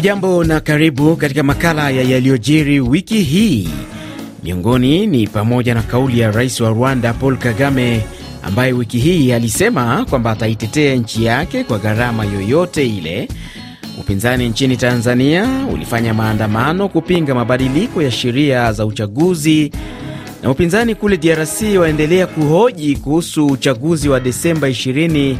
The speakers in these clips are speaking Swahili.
Hujambo na karibu katika makala ya yaliyojiri wiki hii. Miongoni ni pamoja na kauli ya rais wa Rwanda Paul Kagame ambaye wiki hii alisema kwamba ataitetea nchi yake kwa gharama yoyote ile. Upinzani nchini Tanzania ulifanya maandamano kupinga mabadiliko ya sheria za uchaguzi, na upinzani kule DRC waendelea kuhoji kuhusu uchaguzi wa Desemba 20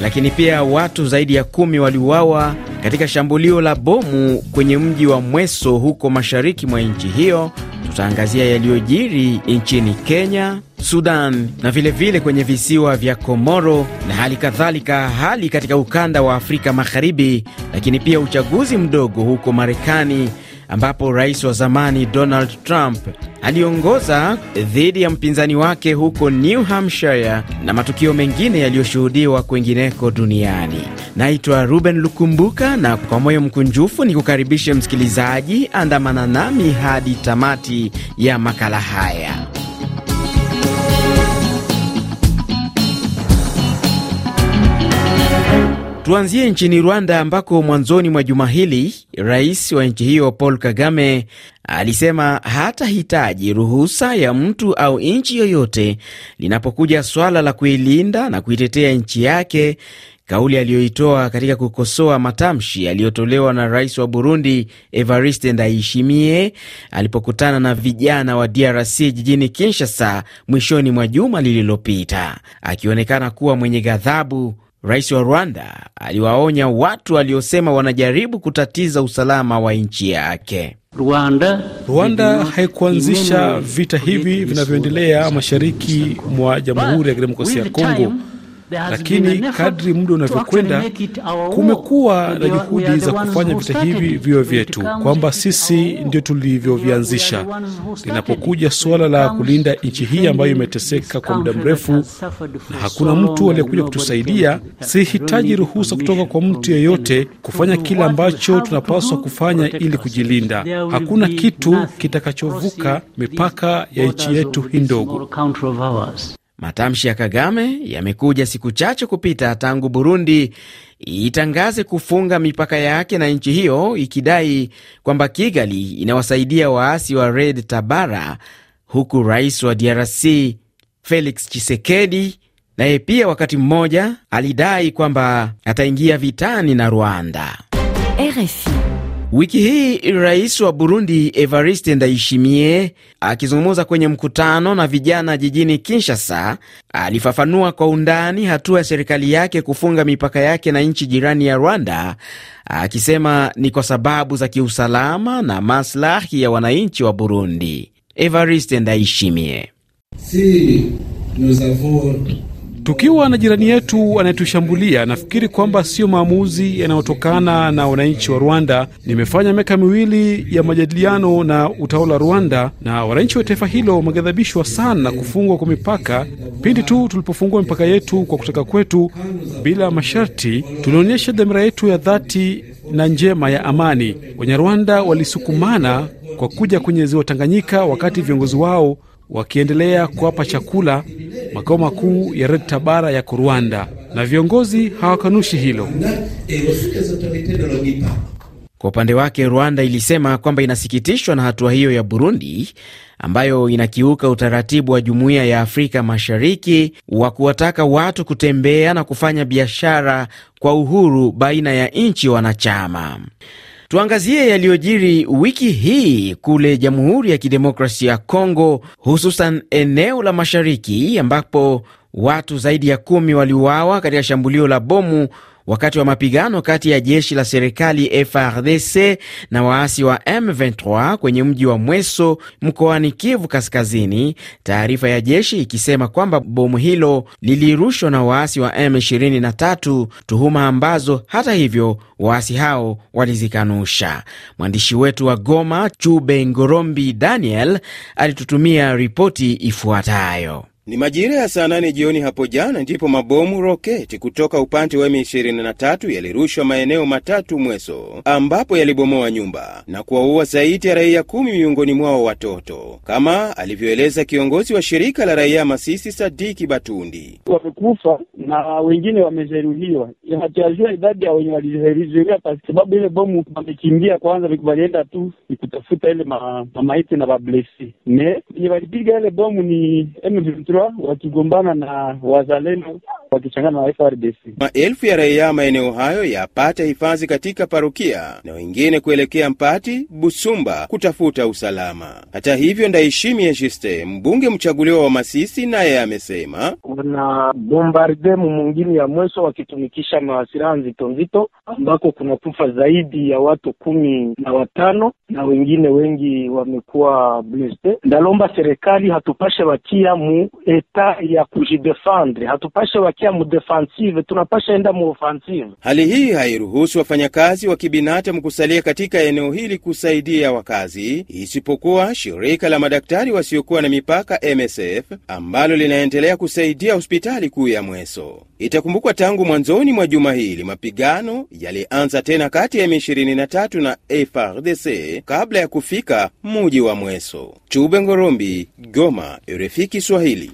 lakini pia watu zaidi ya kumi waliuawa katika shambulio la bomu kwenye mji wa Mweso huko mashariki mwa nchi hiyo. Tutaangazia yaliyojiri nchini Kenya, Sudan na vilevile vile kwenye visiwa vya Komoro na hali kadhalika hali katika ukanda wa Afrika Magharibi, lakini pia uchaguzi mdogo huko Marekani ambapo rais wa zamani Donald Trump aliongoza dhidi ya mpinzani wake huko New Hampshire na matukio mengine yaliyoshuhudiwa kwengineko duniani. Naitwa Ruben Lukumbuka na kwa moyo mkunjufu ni kukaribishe msikilizaji, andamana nami hadi tamati ya makala haya. Tuanzie nchini Rwanda ambako mwanzoni mwa juma hili rais wa nchi hiyo Paul Kagame alisema hatahitaji ruhusa ya mtu au nchi yoyote linapokuja swala la kuilinda na kuitetea nchi yake, kauli aliyoitoa katika kukosoa matamshi yaliyotolewa na rais wa Burundi Evariste Ndayishimiye alipokutana na vijana wa DRC jijini Kinshasa mwishoni mwa juma lililopita, akionekana kuwa mwenye ghadhabu. Rais wa Rwanda aliwaonya watu waliosema wanajaribu kutatiza usalama wa nchi yake. Rwanda, Rwanda haikuanzisha vita hivi vinavyoendelea mashariki mwa Jamhuri ya Kidemokrasia ya Kongo lakini kadri muda unavyokwenda, kumekuwa na juhudi za kufanya vita hivi viwe vyetu, kwamba sisi ndio tulivyovianzisha. Linapokuja suala la kulinda nchi hii ambayo imeteseka kwa muda mrefu na hakuna mtu aliyekuja kutusaidia, sihitaji ruhusa kutoka kwa mtu yeyote kufanya kile ambacho tunapaswa kufanya ili kujilinda. Hakuna kitu kitakachovuka mipaka ya nchi yetu hii ndogo. Matamshi ya Kagame yamekuja siku chache kupita tangu Burundi itangaze kufunga mipaka yake na nchi hiyo ikidai kwamba Kigali inawasaidia waasi wa Red Tabara, huku rais wa DRC Felix Tshisekedi naye pia wakati mmoja alidai kwamba ataingia vitani na Rwanda. RFI. Wiki hii rais wa Burundi Evariste Ndayishimiye akizungumza kwenye mkutano na vijana jijini Kinshasa alifafanua kwa undani hatua ya serikali yake kufunga mipaka yake na nchi jirani ya Rwanda, akisema ni kwa sababu za kiusalama na maslahi ya wananchi wa Burundi. Evariste Ndayishimiye si, Tukiwa na jirani yetu anayetushambulia, nafikiri kwamba sio maamuzi yanayotokana na wananchi wa Rwanda. Nimefanya miaka miwili ya majadiliano na utawala wa Rwanda, na wananchi wa taifa hilo wameghadhabishwa sana na kufungwa kwa mipaka. Pindi tu tulipofungua mipaka yetu kwa kutaka kwetu bila masharti, tulionyesha dhamira yetu ya dhati na njema ya amani. Wanyarwanda walisukumana kwa kuja kwenye ziwa Tanganyika wakati viongozi wao wakiendelea kuwapa chakula makao makuu ya Red Tabara yako Rwanda, na viongozi hawakanushi hilo. Kwa upande wake, Rwanda ilisema kwamba inasikitishwa na hatua hiyo ya Burundi ambayo inakiuka utaratibu wa Jumuiya ya Afrika Mashariki wa kuwataka watu kutembea na kufanya biashara kwa uhuru baina ya nchi wanachama. Tuangazie yaliyojiri wiki hii kule Jamhuri ya Kidemokrasia ya Kongo, hususan eneo la mashariki ambapo watu zaidi ya kumi waliuawa katika shambulio la bomu wakati wa mapigano kati ya jeshi la serikali FRDC na waasi wa M23 kwenye mji wa Mweso mkoani Kivu Kaskazini, taarifa ya jeshi ikisema kwamba bomu hilo lilirushwa na waasi wa M23, tuhuma ambazo hata hivyo waasi hao walizikanusha. Mwandishi wetu wa Goma Chube Ngorombi Daniel alitutumia ripoti ifuatayo. Ni majira ya saa nane jioni hapo jana ndipo mabomu roketi kutoka upande wa M23 yalirushwa maeneo matatu Mweso, ambapo yalibomoa nyumba na kuwaua zaidi ya raia kumi, miongoni mwao watoto, kama alivyoeleza kiongozi wa shirika la raia Masisi Sadiki Batundi. Wamekufa na wengine wamejeruhiwa, hatuyajua idadi ya wenye walizuia, kwa sababu ile bomu wamekimbia kwanza, walienda tu ni kutafuta ile ma, mamaiti na bablesi me wenye walipiga ile bomu ni M23 wakigombana na wazalendo wakichangana na FRDC. Maelfu ya raia maeneo hayo yapata hifadhi katika parokia na wengine kuelekea Mpati, Busumba kutafuta usalama. Hata hivyo, Ndaishimie Juste, mbunge mchaguliwa wa Masisi, naye amesema wana bombarde mumungini ya mweso wakitumikisha mawasiraha nzito nzito, ambako kuna kufa zaidi ya watu kumi na watano na wengine wengi wamekuwa bleste. Ndalomba serikali hatupashe wakia mu eta ya kujidefendre, hatupashe wakia mu defensive, tunapasha enda muofensive. Hali hii hairuhusu wafanyakazi wa kibinadamu kusalia katika eneo hili kusaidia wakazi, isipokuwa shirika la madaktari wasiokuwa na mipaka MSF ambalo linaendelea kusaidia hospitali kuu ya Mweso. Itakumbukwa tangu mwanzoni mwa juma hili mapigano yalianza tena kati ya M23 na FARDC kabla ya kufika muji wa Mweso. Chube Ngorombi, Goma, RFI Kiswahili.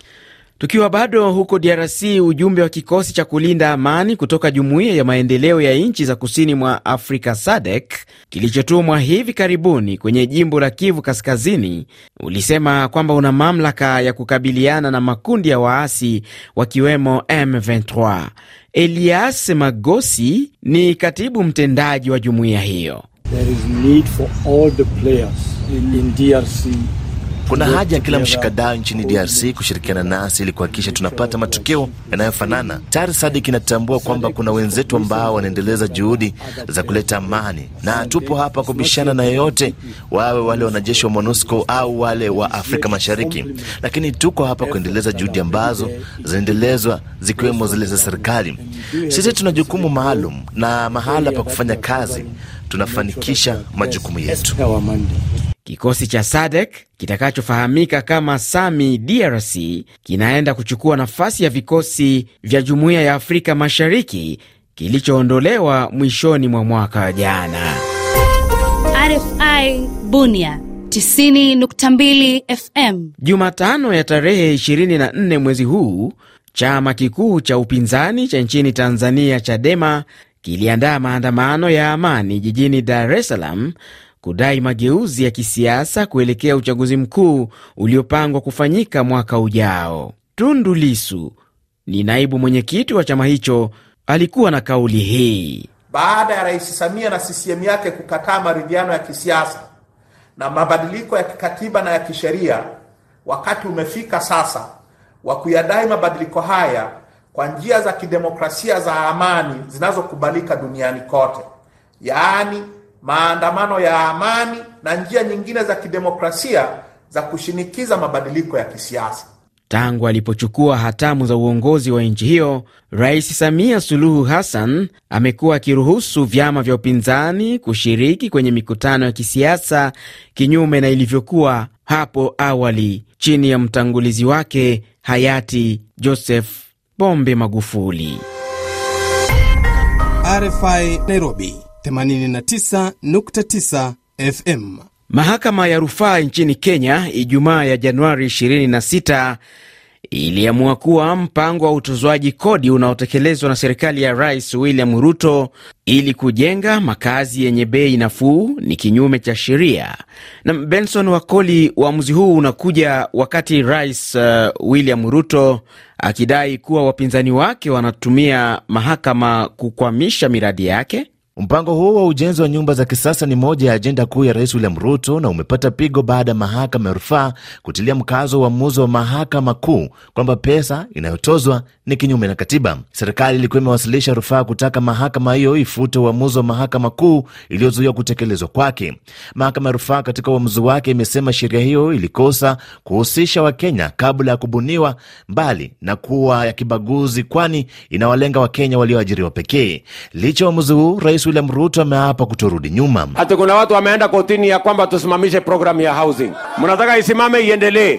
Tukiwa bado huko DRC, ujumbe wa kikosi cha kulinda amani kutoka jumuiya ya maendeleo ya nchi za kusini mwa Afrika SADC kilichotumwa hivi karibuni kwenye jimbo la Kivu Kaskazini ulisema kwamba una mamlaka ya kukabiliana na makundi ya waasi wakiwemo M23. Elias Magosi ni katibu mtendaji wa jumuiya hiyo. There is need for all the players in, DRC kuna haja ya kila mshikadau nchini DRC kushirikiana nasi ili kuhakikisha tunapata matokeo yanayofanana. Tayari SADC inatambua kwamba kuna wenzetu ambao wanaendeleza juhudi za kuleta amani, na tupo hapa kubishana na yeyote, wawe wale wanajeshi wa MONUSCO au wale wa Afrika Mashariki, lakini tuko hapa kuendeleza juhudi ambazo zinaendelezwa zikiwemo zile za serikali. Sisi tuna jukumu maalum na mahala pa kufanya kazi, tunafanikisha majukumu yetu. Kikosi cha SADC kitakachofahamika kama SAMI DRC kinaenda kuchukua nafasi ya vikosi vya Jumuiya ya Afrika Mashariki kilichoondolewa mwishoni mwa mwaka jana. RFI Bunia 90.2 FM. Jumatano ya tarehe 24 mwezi huu, chama kikuu cha upinzani cha nchini Tanzania Chadema kiliandaa maandamano ya amani jijini Dar es Salaam kudai mageuzi ya kisiasa kuelekea uchaguzi mkuu uliopangwa kufanyika mwaka ujao. Tundu Lisu ni naibu mwenyekiti wa chama hicho, alikuwa na kauli hii: baada ya Rais Samia na CCM yake kukataa maridhiano ya kisiasa na mabadiliko ya kikatiba na ya kisheria, wakati umefika sasa wa kuyadai mabadiliko haya kwa njia za kidemokrasia za amani zinazokubalika duniani kote, yaani maandamano ya amani na njia nyingine za kidemokrasia za kushinikiza mabadiliko ya kisiasa. Tangu alipochukua hatamu za uongozi wa nchi hiyo, Rais Samia Suluhu Hassan amekuwa akiruhusu vyama vya upinzani kushiriki kwenye mikutano ya kisiasa, kinyume na ilivyokuwa hapo awali chini ya mtangulizi wake hayati Joseph Pombe Magufuli. RFI Nairobi 89.9 FM. Mahakama ya rufaa nchini Kenya Ijumaa ya Januari 26 iliamua kuwa mpango wa utozwaji kodi unaotekelezwa na serikali ya Rais William Ruto ili kujenga makazi yenye bei nafuu ni kinyume cha sheria. Na Benson Wakoli, uamuzi huu unakuja wakati Rais uh, William Ruto akidai kuwa wapinzani wake wanatumia mahakama kukwamisha miradi yake. Mpango huo wa ujenzi wa nyumba za kisasa ni moja ya ajenda kuu ya Rais William Ruto na umepata pigo baada ya mahakama ya rufaa kutilia mkazo uamuzi wa mahakama kuu kwamba pesa inayotozwa ni kinyume na katiba. Serikali ilikuwa imewasilisha rufaa kutaka mahakama hiyo ifute uamuzi wa mahakama kuu iliyozuia kutekelezwa kwake. Mahakama ya rufaa katika uamuzi wake imesema sheria hiyo ilikosa kuhusisha Wakenya kabla ya kubuniwa, mbali na kuwa ya kibaguzi, kwani inawalenga Wakenya walioajiriwa pekee. Licha uamuzi huu, Rais William Ruto ameapa kutorudi nyuma. Hata kuna watu wameenda kotini ya kwamba tusimamishe programu ya housing. Mnataka isimame iendelee?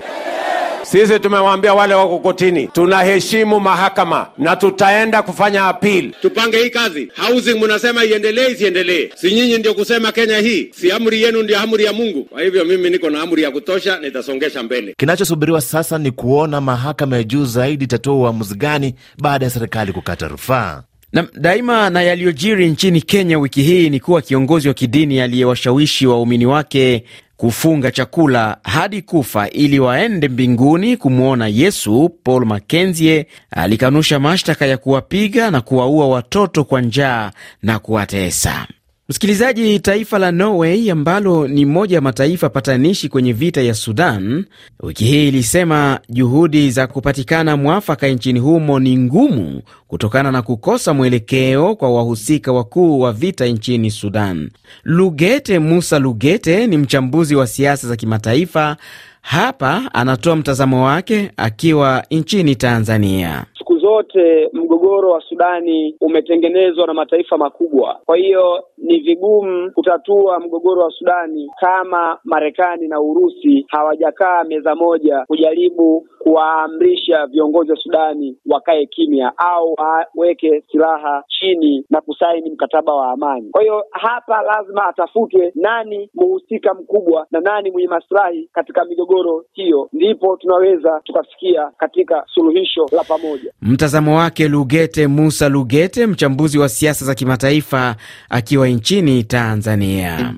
Sisi tumewaambia wale wako kotini, tunaheshimu mahakama na tutaenda kufanya appeal. Tupange hii kazi. Housing mnasema iendelee isiendelee? Si nyinyi ndio kusema Kenya hii? Si amri yenu ndio amri ya Mungu? Kwa hivyo mimi niko na amri ya kutosha, nitasongesha mbele. Kinachosubiriwa sasa ni kuona mahakama ya juu zaidi itatoa uamuzi gani baada ya serikali kukata rufaa. Na daima na yaliyojiri nchini Kenya wiki hii ni kuwa kiongozi wa kidini aliyewashawishi waumini wake kufunga chakula hadi kufa ili waende mbinguni kumwona Yesu, Paul Makenzie alikanusha mashtaka ya kuwapiga na kuwaua watoto kwa njaa na kuwatesa. Msikilizaji, taifa la Norway ambalo ni moja ya mataifa patanishi kwenye vita ya Sudan, wiki hii ilisema juhudi za kupatikana mwafaka nchini humo ni ngumu kutokana na kukosa mwelekeo kwa wahusika wakuu wa vita nchini Sudan. Lugete Musa Lugete ni mchambuzi wa siasa za kimataifa. Hapa anatoa mtazamo wake akiwa nchini Tanzania. Zote mgogoro wa Sudani umetengenezwa na mataifa makubwa, kwa hiyo ni vigumu kutatua mgogoro wa Sudani kama Marekani na Urusi hawajakaa meza moja kujaribu kuwaamrisha viongozi wa Sudani wakae kimya au waweke silaha chini na kusaini mkataba wa amani. Kwa hiyo hapa lazima atafutwe nani muhusika mkubwa na nani mwenye maslahi katika migogoro hiyo, ndipo tunaweza tukafikia katika suluhisho la pamoja. Mtazamo wake Lugete Musa Lugete, mchambuzi wa siasa za kimataifa akiwa nchini Tanzania.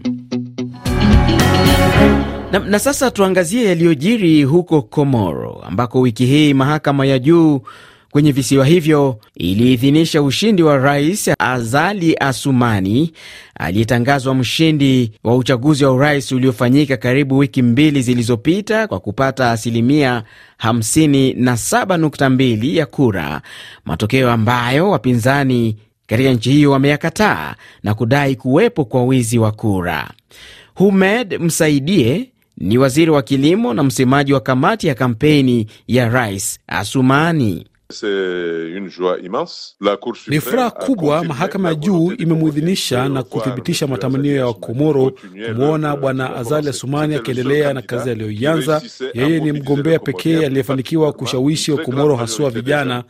Na, na sasa tuangazie yaliyojiri huko Komoro ambako wiki hii mahakama ya juu kwenye visiwa hivyo iliidhinisha ushindi wa Rais Azali Asumani aliyetangazwa mshindi wa uchaguzi wa urais uliofanyika karibu wiki mbili zilizopita kwa kupata asilimia 57.2 ya kura, matokeo ambayo wapinzani katika nchi hiyo wameyakataa na kudai kuwepo kwa wizi wa kura. Humed Msaidie ni waziri wa kilimo na msemaji wa kamati ya kampeni ya Rais Asumani. Ni furaha kubwa. Mahakama ya juu imemwidhinisha na kuthibitisha matamanio ya Wakomoro kumwona Bwana Azali Asumani akiendelea na kazi aliyoianza. Yeye ni mgombea pekee aliyefanikiwa kushawishi Wakomoro, haswa vijana.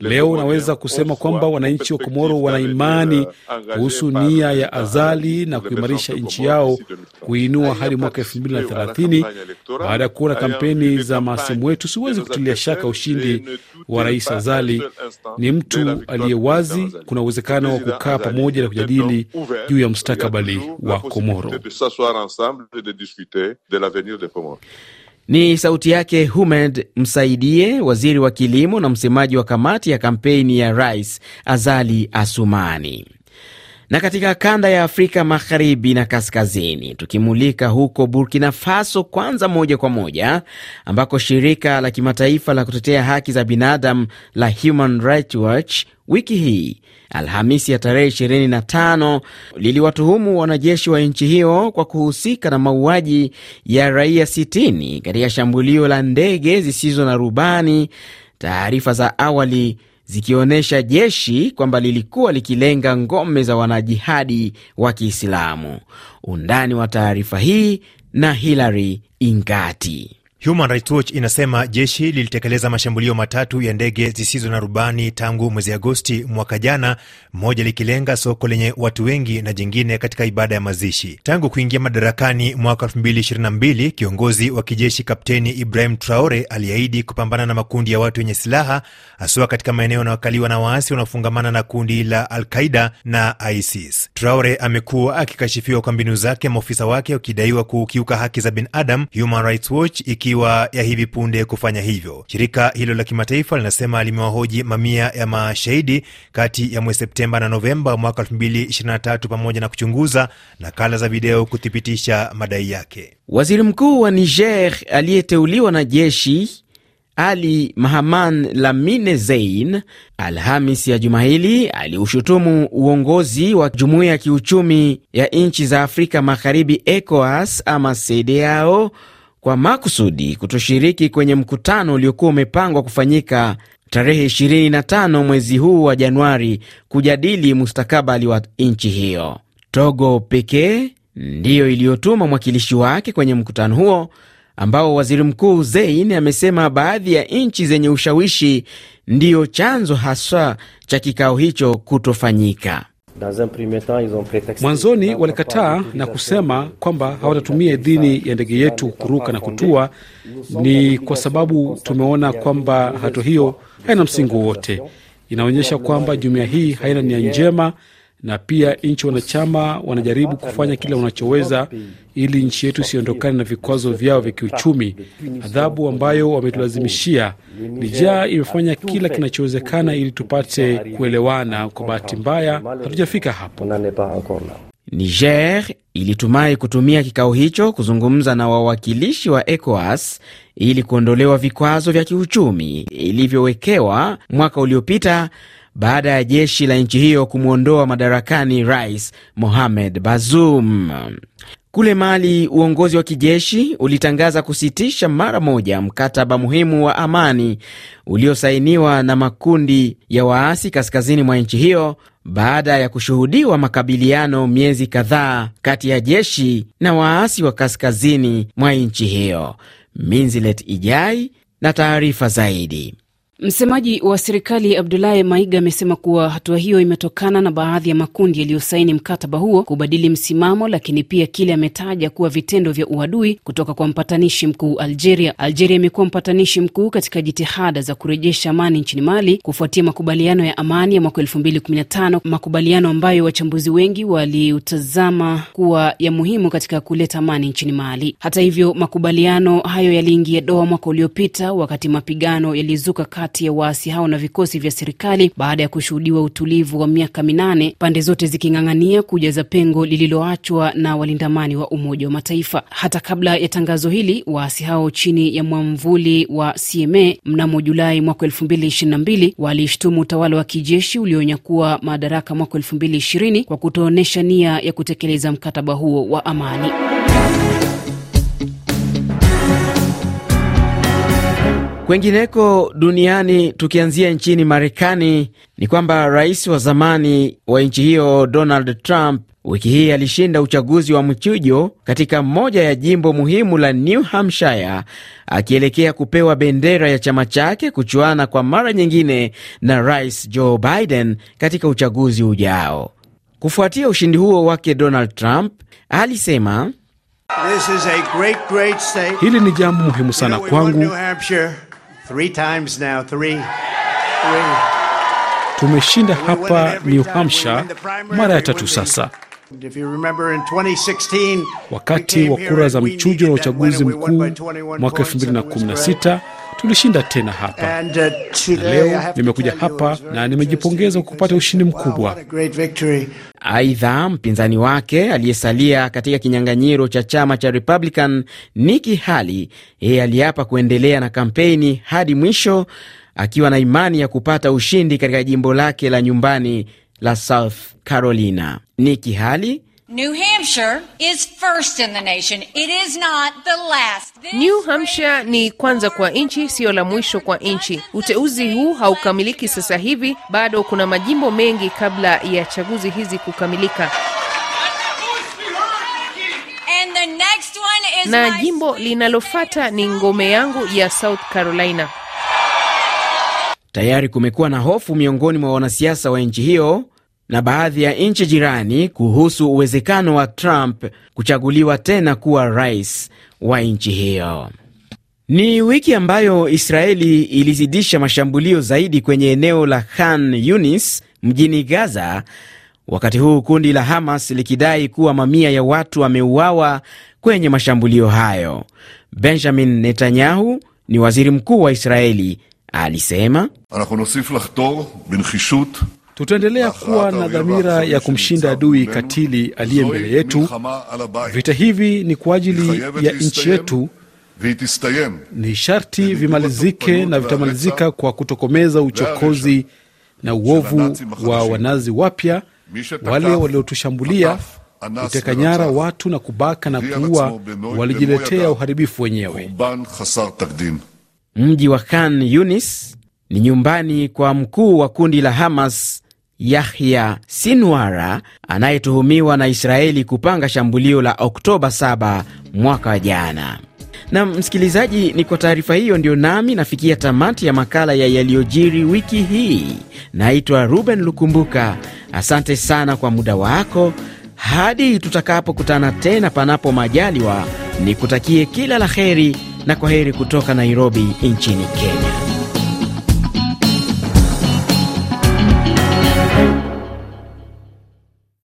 Leo unaweza kusema kwamba wananchi wa Komoro wana imani kuhusu nia ya Azali na kuimarisha nchi yao, kuinua hadi mwaka elfu mbili na thelathini. Baada ya kuona kampeni za maasimu wetu, siwezi kutilia shaka ushindi wa rais Azali. Ni mtu aliye wazi. Kuna uwezekano wa kukaa pamoja na kujadili juu ya mustakabali wa Komoro. Ni sauti yake Humed Msaidie, waziri wa kilimo na msemaji wa kamati ya kampeni ya rais Azali Asumani. Na katika kanda ya Afrika magharibi na kaskazini, tukimulika huko Burkina Faso kwanza moja kwa moja, ambako shirika la kimataifa la kutetea haki za binadamu la Human Rights Watch wiki hii Alhamisi ya tarehe 25 liliwatuhumu wanajeshi wa nchi hiyo kwa kuhusika na mauaji ya raia 60 katika shambulio la ndege zisizo na rubani, taarifa za awali zikionyesha jeshi kwamba lilikuwa likilenga ngome za wanajihadi wa Kiislamu. Undani wa taarifa hii na Hilary Ingati. Human Rights Watch inasema jeshi lilitekeleza mashambulio matatu ya ndege zisizo na rubani tangu mwezi Agosti mwaka jana, moja likilenga soko lenye watu wengi na jingine katika ibada ya mazishi. Tangu kuingia madarakani mwaka 2022, kiongozi wa kijeshi Kapteni Ibrahim Traore aliahidi kupambana na makundi ya watu wenye silaha, haswa katika maeneo yanayokaliwa na waasi wanaofungamana na kundi la Al-Qaida na ISIS. Traore amekuwa akikashifiwa kwa mbinu zake, maofisa wake wakidaiwa kukiuka haki za binadamu, Human Rights Watch ikiwa ya hivi punde kufanya hivyo. Shirika hilo la kimataifa linasema limewahoji mamia ya mashahidi kati ya mwezi Septemba na Novemba mwaka 2023 pamoja na kuchunguza nakala za video kuthibitisha madai yake. Waziri mkuu wa Niger aliyeteuliwa na jeshi ali Mahaman Lamine Zein Alhamis ya juma hili aliushutumu uongozi wa jumuiya ya kiuchumi ya nchi za Afrika Magharibi, ECOWAS ama CEDEAO kwa makusudi kutoshiriki kwenye mkutano uliokuwa umepangwa kufanyika tarehe 25 mwezi huu wa Januari kujadili mustakabali wa nchi hiyo. Togo pekee ndiyo iliyotuma mwakilishi wake kwenye mkutano huo ambao waziri mkuu Zein amesema baadhi ya nchi zenye ushawishi ndiyo chanzo haswa cha kikao hicho kutofanyika. Mwanzoni walikataa na kusema kwamba hawatatumia idhini ya ndege yetu kuruka na kutua. Ni kwa sababu tumeona kwamba hatua hiyo haina msingi wowote. Inaonyesha kwamba jumuiya hii haina nia njema na pia nchi wanachama wanajaribu kufanya kile wanachoweza ili nchi yetu isiondokane na vikwazo vyao vya kiuchumi. Adhabu ambayo wametulazimishia, nijaa imefanya kila kinachowezekana ili tupate kuelewana. Kwa bahati mbaya, hatujafika hapo. Niger ilitumai kutumia kikao hicho kuzungumza na wawakilishi wa ECOWAS ili kuondolewa vikwazo vya kiuchumi ilivyowekewa mwaka uliopita baada ya jeshi la nchi hiyo kumwondoa madarakani Rais Mohamed Bazoum. Kule Mali, uongozi wa kijeshi ulitangaza kusitisha mara moja mkataba muhimu wa amani uliosainiwa na makundi ya waasi kaskazini mwa nchi hiyo baada ya kushuhudiwa makabiliano miezi kadhaa kati ya jeshi na waasi wa kaskazini mwa nchi hiyo. Minzilet Ijai na taarifa zaidi. Msemaji wa serikali Abdulahi Maiga amesema kuwa hatua hiyo imetokana na baadhi ya makundi yaliyosaini mkataba huo kubadili msimamo, lakini pia kile ametaja kuwa vitendo vya uadui kutoka kwa mpatanishi mkuu Algeria. Algeria imekuwa mpatanishi mkuu katika jitihada za kurejesha amani nchini Mali kufuatia makubaliano ya amani ya mwaka elfu mbili kumi na tano, makubaliano ambayo wachambuzi wengi waliutazama kuwa ya muhimu katika kuleta amani nchini Mali. Hata hivyo, makubaliano hayo yaliingia doa mwaka uliopita wakati mapigano yalizuka kati ya waasi hao na vikosi vya serikali baada ya kushuhudiwa utulivu wa miaka minane, pande zote ziking'ang'ania kujaza pengo lililoachwa na walindamani wa Umoja wa Mataifa. Hata kabla ya tangazo hili, waasi hao chini ya mwamvuli wa CMA mnamo Julai mwaka elfu mbili ishirini na mbili walishtumu utawala wa kijeshi ulionyakua madaraka mwaka elfu mbili ishirini kwa kutoonyesha nia ya kutekeleza mkataba huo wa amani. Kwengineko duniani, tukianzia nchini Marekani, ni kwamba rais wa zamani wa nchi hiyo Donald Trump wiki hii alishinda uchaguzi wa mchujo katika moja ya jimbo muhimu la New Hampshire, akielekea kupewa bendera ya chama chake kuchuana kwa mara nyingine na rais Joe Biden katika uchaguzi ujao. Kufuatia ushindi huo wake, Donald Trump alisema This is a great, great state. Hili ni jambo muhimu sana kwangu. Three times now, three. Tumeshinda hapa New Hampshire mara ya tatu sasa. If you remember in 2016, wakati wa kura za mchujo na uchaguzi mkuu mwaka 2016 tulishinda tena hapa and, uh, na leo nimekuja hapa na nimejipongeza kwa kupata ushindi mkubwa. Aidha, mpinzani wake aliyesalia katika kinyang'anyiro cha chama cha Republican Nikki Haley, yeye aliapa kuendelea na kampeni hadi mwisho, akiwa na imani ya kupata ushindi katika jimbo lake la nyumbani la South Carolina. Nikki Haley New Hampshire is first in the nation. It is not the last. This New Hampshire ni kwanza kwa nchi, siyo la mwisho kwa nchi. Uteuzi huu haukamiliki sasa hivi, bado kuna majimbo mengi kabla ya chaguzi hizi kukamilika, and the next one is na jimbo linalofata ni ngome yangu ya South Carolina. Tayari kumekuwa na hofu miongoni mwa wanasiasa wa nchi hiyo na baadhi ya nchi jirani kuhusu uwezekano wa Trump kuchaguliwa tena kuwa rais wa nchi hiyo. Ni wiki ambayo Israeli ilizidisha mashambulio zaidi kwenye eneo la Khan Yunis mjini Gaza, wakati huu kundi la Hamas likidai kuwa mamia ya watu wameuawa kwenye mashambulio hayo. Benjamin Netanyahu ni waziri mkuu wa Israeli alisema Tutaendelea kuwa na dhamira ya kumshinda adui katili aliye mbele yetu. Vita hivi ni kwa ajili ya nchi yetu, ni sharti vimalizike na vitamalizika kwa kutokomeza uchokozi na uovu wa wanazi wapya, wale waliotushambulia, kuteka nyara watu na kubaka na kuua, walijiletea uharibifu wenyewe. Mji wa Khan Yunis ni nyumbani kwa mkuu wa kundi la Hamas Yahya Sinwara anayetuhumiwa na Israeli kupanga shambulio la Oktoba 7 mwaka wa jana. Na msikilizaji, ni kwa taarifa hiyo ndio nami nafikia tamati ya makala ya yaliyojiri wiki hii. Naitwa Ruben Lukumbuka, asante sana kwa muda wako. Hadi tutakapokutana tena, panapo majaliwa, nikutakie kila la heri na kwa heri kutoka Nairobi nchini Kenya.